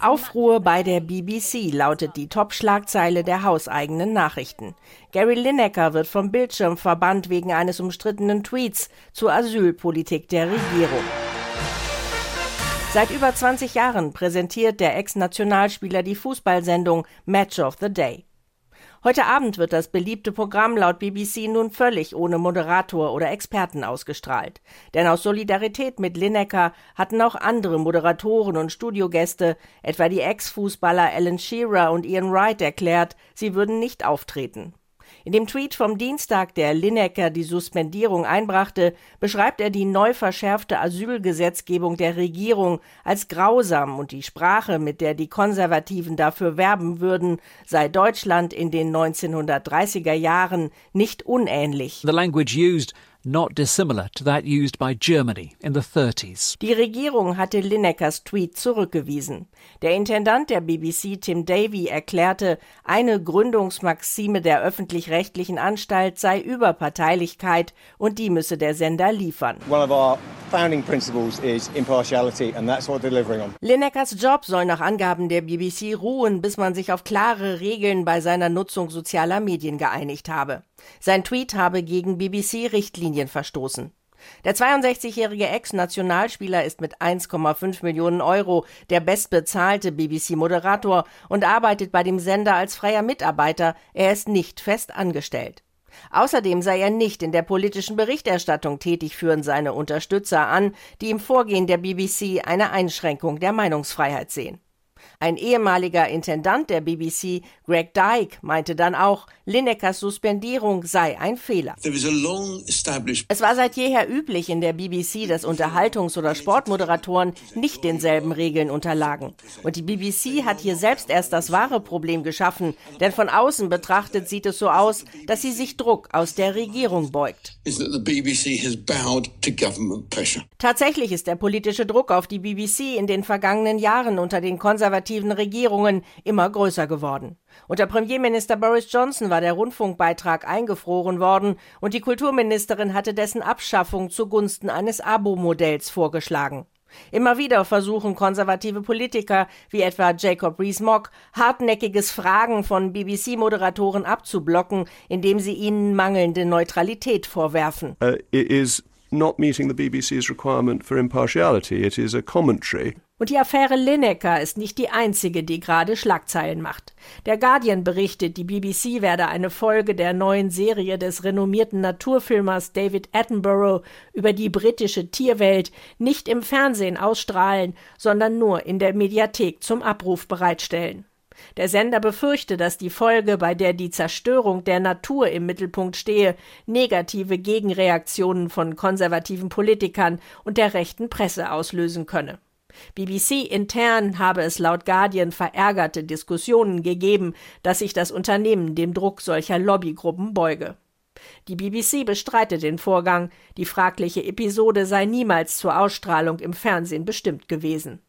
Aufruhr bei der BBC lautet die Top-Schlagzeile der hauseigenen Nachrichten. Gary Lineker wird vom Bildschirm verbannt wegen eines umstrittenen Tweets zur Asylpolitik der Regierung. Seit über 20 Jahren präsentiert der Ex-Nationalspieler die Fußballsendung Match of the Day. Heute Abend wird das beliebte Programm laut BBC nun völlig ohne Moderator oder Experten ausgestrahlt. Denn aus Solidarität mit Lineker hatten auch andere Moderatoren und Studiogäste, etwa die Ex-Fußballer Alan Shearer und Ian Wright, erklärt, sie würden nicht auftreten. In dem Tweet vom Dienstag, der Lineker die Suspendierung einbrachte, beschreibt er die neu verschärfte Asylgesetzgebung der Regierung als grausam und die Sprache, mit der die Konservativen dafür werben würden, sei Deutschland in den 1930er Jahren nicht unähnlich. The language used not dissimilar to that used by Germany in the 30s. Die Regierung hatte Linekers Tweet zurückgewiesen. Der Intendant der BBC Tim Davy erklärte, eine Gründungsmaxime der öffentlich-rechtlichen Anstalt sei Überparteilichkeit und die müsse der Sender liefern. One of our founding principles is impartiality and that's what delivering on. Linekers Job soll nach Angaben der BBC ruhen, bis man sich auf klare Regeln bei seiner Nutzung sozialer Medien geeinigt habe. Sein Tweet habe gegen BBC-Richtlinien verstoßen. Der 62-jährige Ex-Nationalspieler ist mit 1,5 Millionen Euro der bestbezahlte BBC-Moderator und arbeitet bei dem Sender als freier Mitarbeiter. Er ist nicht fest angestellt. Außerdem sei er nicht in der politischen Berichterstattung tätig, führen seine Unterstützer an, die im Vorgehen der BBC eine Einschränkung der Meinungsfreiheit sehen. Ein ehemaliger Intendant der BBC, Greg Dyke, meinte dann auch, Linekers Suspendierung sei ein Fehler. Es war seit jeher üblich in der BBC, dass Unterhaltungs- oder Sportmoderatoren nicht denselben Regeln unterlagen. Und die BBC hat hier selbst erst das wahre Problem geschaffen, denn von außen betrachtet sieht es so aus, dass sie sich Druck aus der Regierung beugt. Tatsächlich ist der politische Druck auf die BBC in den vergangenen Jahren unter den konservativen konservativen Regierungen immer größer geworden. Unter Premierminister Boris Johnson war der Rundfunkbeitrag eingefroren worden und die Kulturministerin hatte dessen Abschaffung zugunsten eines Abo-Modells vorgeschlagen. Immer wieder versuchen konservative Politiker wie etwa Jacob Rees-Mogg hartnäckiges Fragen von BBC-Moderatoren abzublocken, indem sie ihnen mangelnde Neutralität vorwerfen. Uh, is not meeting the BBC's requirement for impartiality. It is a commentary. Und die Affäre Lineker ist nicht die einzige, die gerade Schlagzeilen macht. Der Guardian berichtet, die BBC werde eine Folge der neuen Serie des renommierten Naturfilmers David Attenborough über die britische Tierwelt nicht im Fernsehen ausstrahlen, sondern nur in der Mediathek zum Abruf bereitstellen. Der Sender befürchte, dass die Folge, bei der die Zerstörung der Natur im Mittelpunkt stehe, negative Gegenreaktionen von konservativen Politikern und der rechten Presse auslösen könne. BBC intern habe es laut Guardian verärgerte Diskussionen gegeben, dass sich das Unternehmen dem Druck solcher Lobbygruppen beuge. Die BBC bestreitet den Vorgang, die fragliche Episode sei niemals zur Ausstrahlung im Fernsehen bestimmt gewesen.